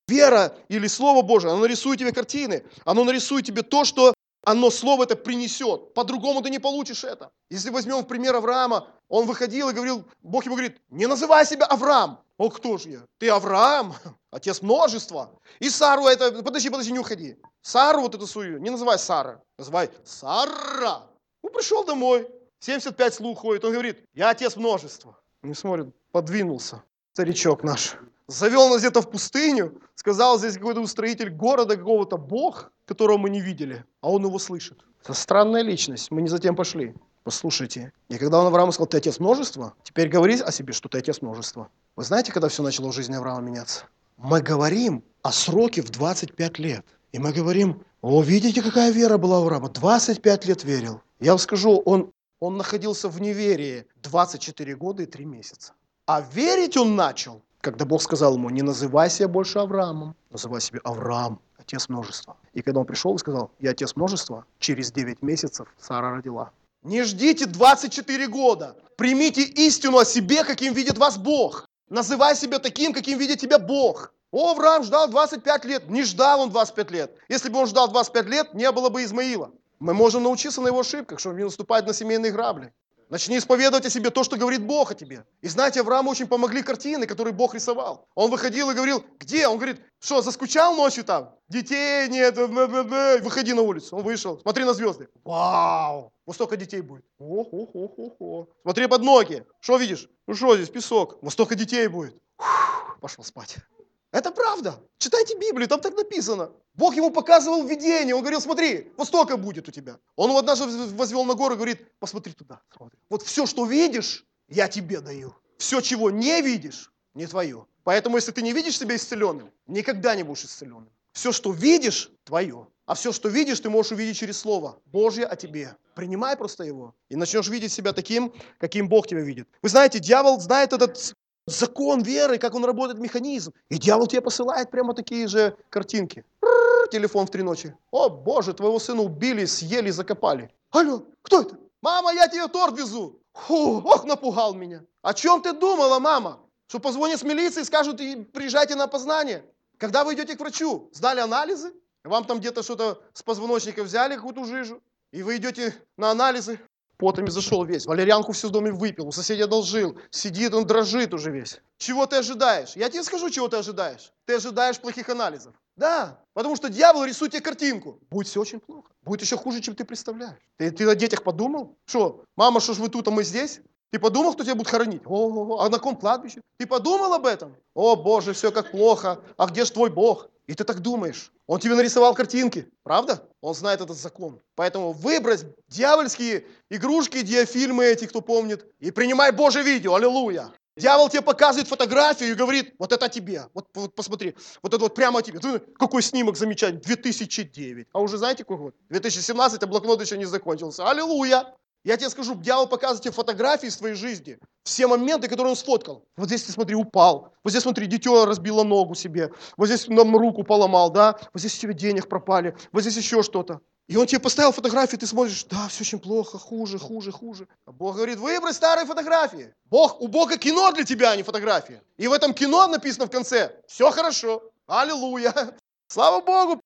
вера или Слово Божие, оно нарисует тебе картины, оно нарисует тебе то, что оно слово это принесет. По-другому ты не получишь это. Если возьмем пример Авраама, он выходил и говорил, Бог ему говорит, не называй себя Авраам. О, кто же я? Ты Авраам, <laughs> отец множества. И Сару это, подожди, подожди, не уходи. Сару вот эту свою, не называй Сара, называй Сара. Ну, пришел домой, 75 слух ходит, он говорит, я отец множества. Не смотрит, подвинулся, старичок наш завел нас где-то в пустыню, сказал, здесь какой-то устроитель города какого-то бог, которого мы не видели, а он его слышит. Это странная личность, мы не затем пошли. Послушайте, и когда он Аврааму сказал, ты отец множества, теперь говори о себе, что ты отец множества. Вы знаете, когда все начало в жизни Авраама меняться? Мы говорим о сроке в 25 лет. И мы говорим, о, видите, какая вера была у Авраама? 25 лет верил. Я вам скажу, он, он находился в неверии 24 года и 3 месяца. А верить он начал когда Бог сказал ему, не называй себя больше Авраамом, называй себя Авраам, отец множества. И когда он пришел и сказал, я отец множества, через 9 месяцев Сара родила. Не ждите 24 года. Примите истину о себе, каким видит вас Бог. Называй себя таким, каким видит тебя Бог. О, Авраам ждал 25 лет. Не ждал он 25 лет. Если бы он ждал 25 лет, не было бы Измаила. Мы можем научиться на его ошибках, чтобы не наступать на семейные грабли. Начни исповедовать о себе то, что говорит Бог о тебе. И знаете, Аврааму очень помогли картины, которые Бог рисовал. Он выходил и говорил, где? Он говорит, что, заскучал ночью там? Детей нет, выходи на улицу. Он вышел, смотри на звезды. Вау, вот столько детей будет. Ох-ох-ох-ох. Смотри под ноги. Что видишь? Ну что здесь, песок. Вот столько детей будет. Фух, пошел спать. Это правда. Читайте Библию, там так написано. Бог ему показывал видение. Он говорил, смотри, вот столько будет у тебя. Он его однажды возвел на гору и говорит, посмотри туда. Вот все, что видишь, я тебе даю. Все, чего не видишь, не твое. Поэтому, если ты не видишь себя исцеленным, никогда не будешь исцеленным. Все, что видишь, твое. А все, что видишь, ты можешь увидеть через Слово Божье о тебе. Принимай просто его. И начнешь видеть себя таким, каким Бог тебя видит. Вы знаете, дьявол знает этот закон веры, как он работает, механизм. И дьявол тебе посылает прямо такие же картинки. Телефон в три ночи. О, боже, твоего сына убили, съели, закопали. Алло, кто это? Мама, я тебе торт везу. Фу, ох, напугал меня. О чем ты думала, мама? Что позвонят с милиции и скажут, приезжайте на опознание. Когда вы идете к врачу, сдали анализы, вам там где-то что-то с позвоночника взяли, какую-то жижу, и вы идете на анализы, потами зашел весь. Валерьянку все в доме выпил, у соседа одолжил. Сидит, он дрожит уже весь. Чего ты ожидаешь? Я тебе скажу, чего ты ожидаешь. Ты ожидаешь плохих анализов. Да, потому что дьявол рисует тебе картинку. Будет все очень плохо. Будет еще хуже, чем ты представляешь. Ты, ты о детях подумал? Что, мама, что ж вы тут, а мы здесь? Ты подумал, кто тебя будет хоронить? О, а на ком кладбище? Ты подумал об этом? О, Боже, все как плохо. А где же твой Бог? И ты так думаешь. Он тебе нарисовал картинки, правда? Он знает этот закон. Поэтому выбрось дьявольские игрушки, диафильмы эти, кто помнит, и принимай Божье видео, аллилуйя. Дьявол тебе показывает фотографию и говорит, вот это тебе, вот, вот посмотри, вот это вот прямо тебе. Ты, какой снимок замечательный, 2009. А уже знаете какой год? 2017, а блокнот еще не закончился. Аллилуйя. Я тебе скажу, дьявол показывает тебе фотографии из твоей жизни. Все моменты, которые он сфоткал. Вот здесь ты смотри, упал. Вот здесь смотри, дитё разбило ногу себе. Вот здесь нам руку поломал, да. Вот здесь у тебя денег пропали. Вот здесь еще что-то. И он тебе поставил фотографии, ты смотришь, да, все очень плохо, хуже, хуже, хуже. А Бог говорит, выбрось старые фотографии. Бог, у Бога кино для тебя, а не фотографии. И в этом кино написано в конце, все хорошо, аллилуйя. <laughs> Слава Богу,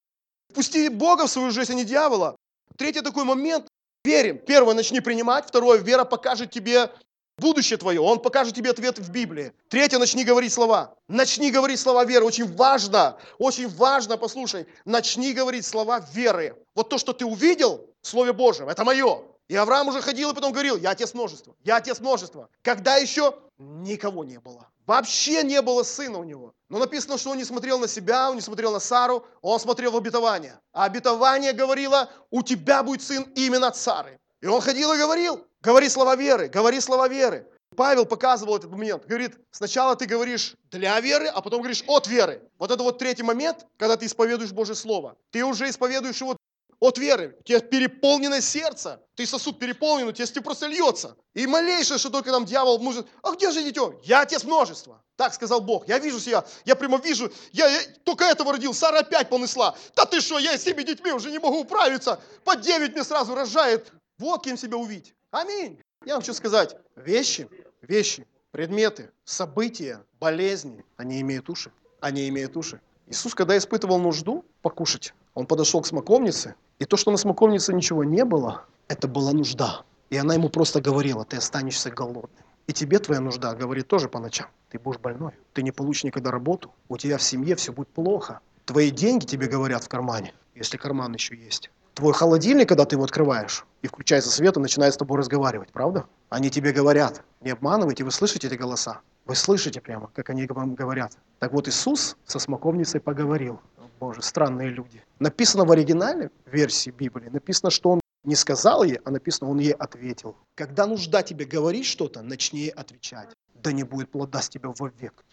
пусти Бога в свою жизнь, а не дьявола. Третий такой момент, Верим. Первое, начни принимать. Второе, вера покажет тебе будущее твое. Он покажет тебе ответ в Библии. Третье, начни говорить слова. Начни говорить слова веры. Очень важно, очень важно, послушай, начни говорить слова веры. Вот то, что ты увидел в Слове Божьем, это мое. И Авраам уже ходил и потом говорил, я отец множества, я отец множества. Когда еще никого не было. Вообще не было сына у него. Но написано, что он не смотрел на себя, он не смотрел на Сару, он смотрел в обетование. А обетование говорило, у тебя будет сын именно от Сары. И он ходил и говорил, говори слова веры, говори слова веры. Павел показывал этот момент. Говорит, сначала ты говоришь для веры, а потом говоришь от веры. Вот это вот третий момент, когда ты исповедуешь Божье Слово. Ты уже исповедуешь его от веры. У тебя переполнено сердце. Ты сосуд переполнен, у тебя тебе просто льется. И малейшее, что только нам дьявол может... А где же дитё? Я отец множества. Так сказал Бог. Я вижу себя, я прямо вижу, я, я только этого родил, Сара опять понесла. Да ты что, я с теми детьми уже не могу управиться. По девять мне сразу рожает. Вот кем себя увидеть. Аминь. Я хочу сказать, вещи, вещи, предметы, события, болезни, они имеют уши. Они имеют уши. Иисус, когда испытывал нужду покушать, он подошел к смоковнице, и то, что на смоковнице ничего не было, это была нужда. И она ему просто говорила, ты останешься голодным. И тебе твоя нужда говорит тоже по ночам. Ты будешь больной, ты не получишь никогда работу, у тебя в семье все будет плохо. Твои деньги тебе говорят в кармане, если карман еще есть. Твой холодильник, когда ты его открываешь и включается свет, он начинает с тобой разговаривать, правда? Они тебе говорят, не обманывайте, вы слышите эти голоса? Вы слышите прямо, как они вам говорят. Так вот Иисус со смоковницей поговорил. Боже, странные люди. Написано в оригинале версии Библии, написано, что он не сказал ей, а написано, он ей ответил. Когда нужда тебе говорить что-то, начни отвечать. Да не будет плода с тебя вовек.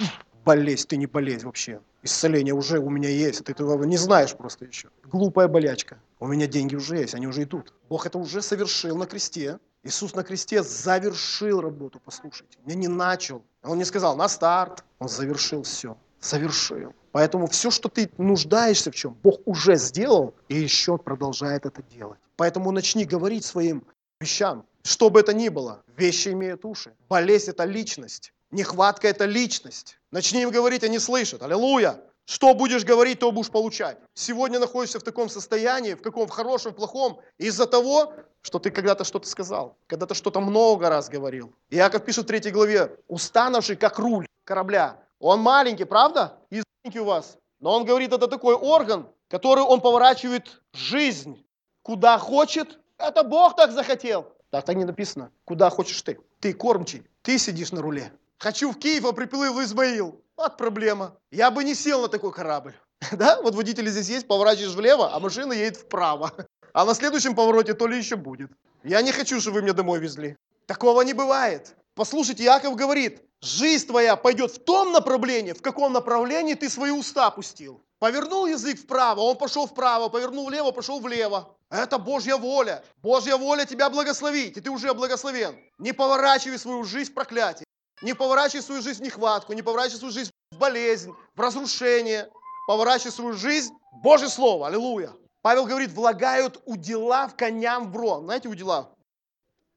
Болезнь, ты не болезнь вообще. Исцеление уже у меня есть, ты этого не знаешь просто еще. Глупая болячка. У меня деньги уже есть, они уже идут. Бог это уже совершил на кресте. Иисус на кресте завершил работу, послушайте. Не, не начал. Он не сказал на старт, он завершил все. Завершил. Поэтому все, что ты нуждаешься в чем, Бог уже сделал и еще продолжает это делать. Поэтому начни говорить своим вещам, что бы это ни было. Вещи имеют уши. Болезнь – это личность. Нехватка – это личность. Начни им говорить, они слышат. Аллилуйя. Что будешь говорить, то будешь получать. Сегодня находишься в таком состоянии, в каком, в хорошем, в плохом, из-за того, что ты когда-то что-то сказал, когда-то что-то много раз говорил. Иаков пишет в третьей главе, установший как руль корабля. Он маленький, правда? И у вас. Но он говорит, это такой орган, который он поворачивает жизнь. Куда хочет, это Бог так захотел. Так так не написано. Куда хочешь ты. Ты кормчий, ты сидишь на руле. Хочу в Киев, а приплыл в Измаил. Вот проблема. Я бы не сел на такой корабль. <laughs> Да? Вот водители здесь есть, поворачиваешь влево, а машина едет вправо. <laughs> А на следующем повороте то ли еще будет. Я не хочу, чтобы вы меня домой везли. Такого не бывает. Послушайте, Яков говорит, жизнь твоя пойдет в том направлении, в каком направлении ты свои уста опустил. Повернул язык вправо, он пошел вправо, повернул влево, пошел влево. Это Божья воля. Божья воля тебя благословить, и ты уже благословен. Не поворачивай свою жизнь проклятие. Не поворачивай свою жизнь в нехватку, не поворачивай свою жизнь в болезнь, в разрушение. Поворачивай свою жизнь в Божье Слово. Аллилуйя. Павел говорит, влагают удила в коням в рон. Знаете удила?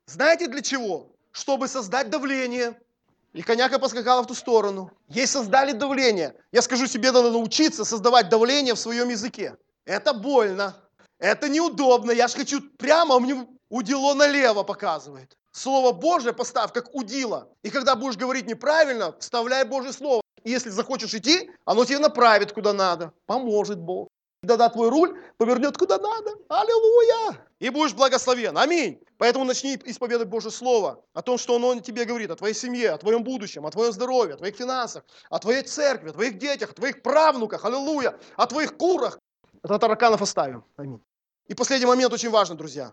Знаете для чего? Чтобы создать давление. И коняка поскакала в ту сторону. Ей создали давление. Я скажу себе, надо научиться создавать давление в своем языке. Это больно. Это неудобно. Я же хочу прямо, а мне удило налево показывает. Слово Божье поставь как удила. И когда будешь говорить неправильно, вставляй Божье Слово. И если захочешь идти, оно тебе направит куда надо. Поможет Бог. Тогда твой руль повернет куда надо. Аллилуйя! И будешь благословен. Аминь. Поэтому начни исповедовать Божье Слово о том, что Оно тебе говорит, о твоей семье, о твоем будущем, о твоем здоровье, о твоих финансах, о твоей церкви, о твоих детях, о твоих правнуках, аллилуйя, о твоих курах. Это тараканов оставим. Аминь. И последний момент очень важный, друзья.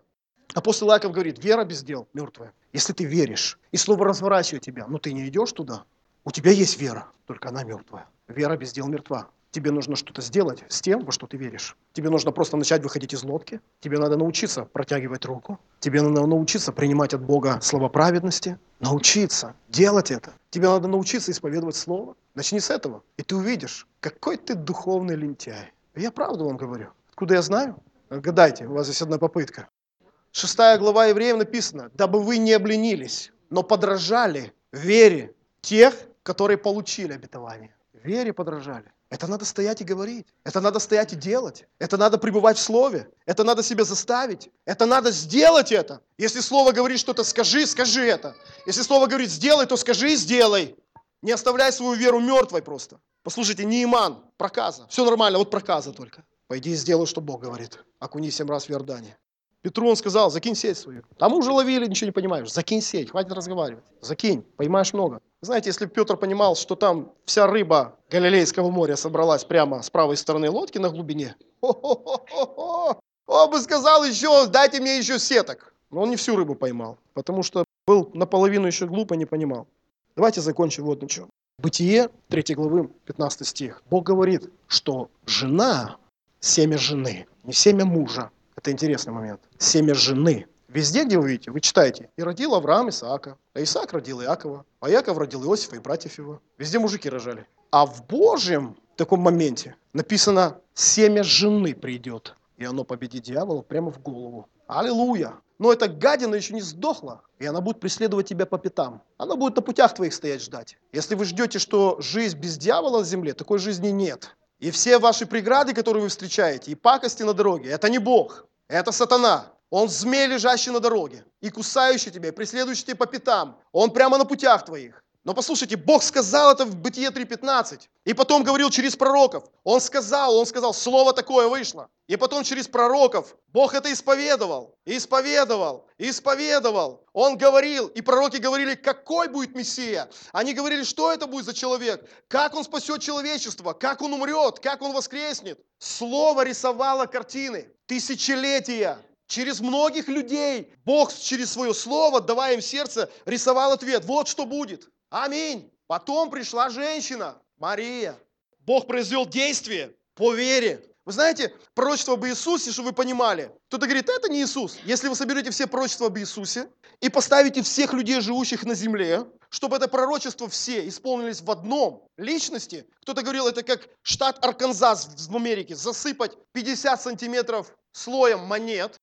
Апостол Иаков говорит, вера без дел мертвая. Если ты веришь, и слово разворачивает тебя, но ты не идешь туда, у тебя есть вера, только она мертвая. Вера без дел мертва. Тебе нужно что-то сделать с тем, во что ты веришь. Тебе нужно просто начать выходить из лодки. Тебе надо научиться протягивать руку. Тебе надо научиться принимать от Бога слова праведности. Научиться делать это. Тебе надо научиться исповедовать Слово. Начни с этого, и ты увидишь, какой ты духовный лентяй. Я правду вам говорю. Откуда я знаю? Гадайте, у вас есть одна попытка. Шестая глава Евреям написано, дабы вы не обленились, но подражали вере тех, которые получили обетование. Вере подражали. Это надо стоять и говорить. Это надо стоять и делать. Это надо пребывать в Слове. Это надо себя заставить. Это надо сделать это. Если Слово говорит что-то, скажи, скажи это. Если Слово говорит сделай, то скажи и сделай. Не оставляй свою веру мертвой просто. Послушайте, не иман, проказа. Все нормально, вот проказа только. Пойди и сделай, что Бог говорит. Окуни семь раз в Иордане. Петру он сказал, закинь сеть свою. Там уже ловили, ничего не понимаешь. Закинь сеть, хватит разговаривать. Закинь, поймаешь много. Знаете, если Петр понимал, что там вся рыба Галилейского моря собралась прямо с правой стороны лодки на глубине, он бы сказал еще, дайте мне еще сеток. Но он не всю рыбу поймал, потому что был наполовину еще глупо, не понимал. Давайте закончим вот на чем. Бытие, 3 главы, 15 стих. Бог говорит, что жена, семя жены, не семя мужа, это интересный момент. Семя жены. Везде, где вы видите, вы читаете. И родил Авраам Исаака, а Исаак родил Иакова, а Иаков родил Иосифа и братьев его. Везде мужики рожали. А в Божьем таком моменте написано, семя жены придет, и оно победит дьявола прямо в голову. Аллилуйя! Но эта гадина еще не сдохла, и она будет преследовать тебя по пятам. Она будет на путях твоих стоять ждать. Если вы ждете, что жизнь без дьявола на земле, такой жизни нет. И все ваши преграды, которые вы встречаете, и пакости на дороге, это не Бог. Это сатана. Он змей, лежащий на дороге, и кусающий тебя, и преследующий тебя по пятам. Он прямо на путях твоих. Но послушайте, Бог сказал это в Бытие 3.15. И потом говорил через пророков. Он сказал, он сказал, слово такое вышло. И потом через пророков Бог это исповедовал, исповедовал, исповедовал. Он говорил, и пророки говорили, какой будет Мессия. Они говорили, что это будет за человек, как он спасет человечество, как он умрет, как он воскреснет. Слово рисовало картины, тысячелетия. Через многих людей Бог через свое слово, давая им сердце, рисовал ответ. Вот что будет. Аминь. Потом пришла женщина, Мария. Бог произвел действие по вере. Вы знаете, пророчество об Иисусе, чтобы вы понимали, кто-то говорит, это не Иисус. Если вы соберете все пророчества об Иисусе и поставите всех людей, живущих на земле, чтобы это пророчество все исполнились в одном личности, кто-то говорил, это как штат Арканзас в Америке, засыпать 50 сантиметров слоем монет,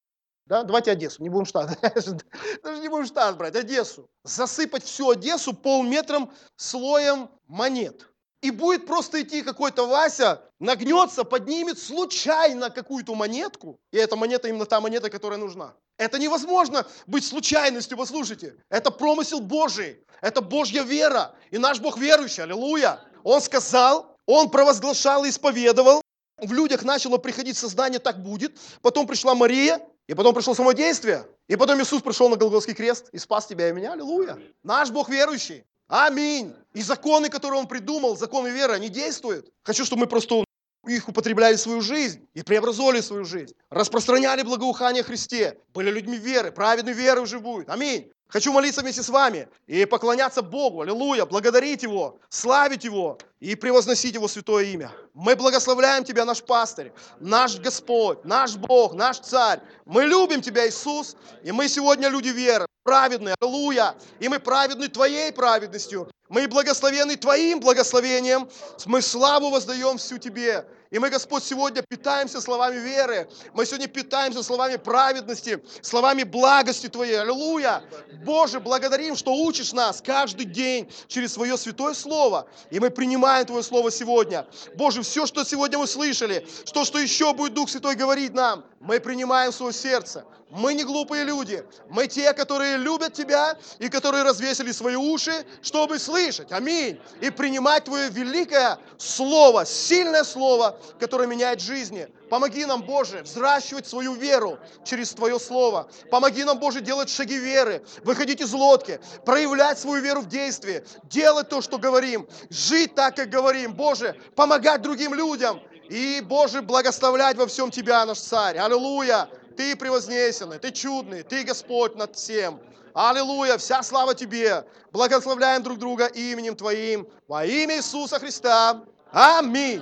да? Давайте Одессу, не будем штат. <laughs> Даже не будем штат брать, Одессу. Засыпать всю Одессу полметром слоем монет. И будет просто идти какой-то Вася, нагнется, поднимет случайно какую-то монетку, и эта монета именно та монета, которая нужна. Это невозможно быть случайностью, послушайте. Это промысел Божий, это Божья вера. И наш Бог верующий, аллилуйя. Он сказал, он провозглашал и исповедовал. В людях начало приходить сознание, так будет. Потом пришла Мария, и потом пришло самодействие. И потом Иисус пришел на Голгофский крест и спас тебя и меня. Аллилуйя. Наш Бог верующий. Аминь. И законы, которые Он придумал, законы веры, они действуют. Хочу, чтобы мы просто их употребляли в свою жизнь и преобразовали свою жизнь. Распространяли благоухание Христе. Были людьми веры, праведной веры будет. Аминь. Хочу молиться вместе с вами и поклоняться Богу, аллилуйя, благодарить Его, славить Его и превозносить Его святое имя. Мы благословляем Тебя, наш пастырь, наш Господь, наш Бог, наш Царь. Мы любим Тебя, Иисус, и мы сегодня люди веры, праведные, аллилуйя, и мы праведны Твоей праведностью. Мы благословены Твоим благословением. Мы славу воздаем всю Тебе. И мы, Господь, сегодня питаемся словами веры. Мы сегодня питаемся словами праведности, словами благости Твоей. Аллилуйя! Боже, благодарим, что учишь нас каждый день через Свое святое Слово. И мы принимаем Твое Слово сегодня. Боже, все, что сегодня мы слышали, что, что еще будет Дух Святой говорить нам, мы принимаем в свое сердце. Мы не глупые люди. Мы те, которые любят Тебя и которые развесили свои уши, чтобы слышать. Аминь. И принимать Твое великое Слово, сильное Слово, которое меняет жизни. Помоги нам, Боже, взращивать свою веру через Твое Слово. Помоги нам, Боже, делать шаги веры, выходить из лодки, проявлять свою веру в действии, делать то, что говорим, жить так, как говорим. Боже, помогать другим людям. И, Боже, благословлять во всем Тебя, наш Царь. Аллилуйя! Ты превознесенный, Ты чудный, Ты Господь над всем. Аллилуйя, вся слава Тебе. Благословляем друг друга именем Твоим во имя Иисуса Христа. Аминь.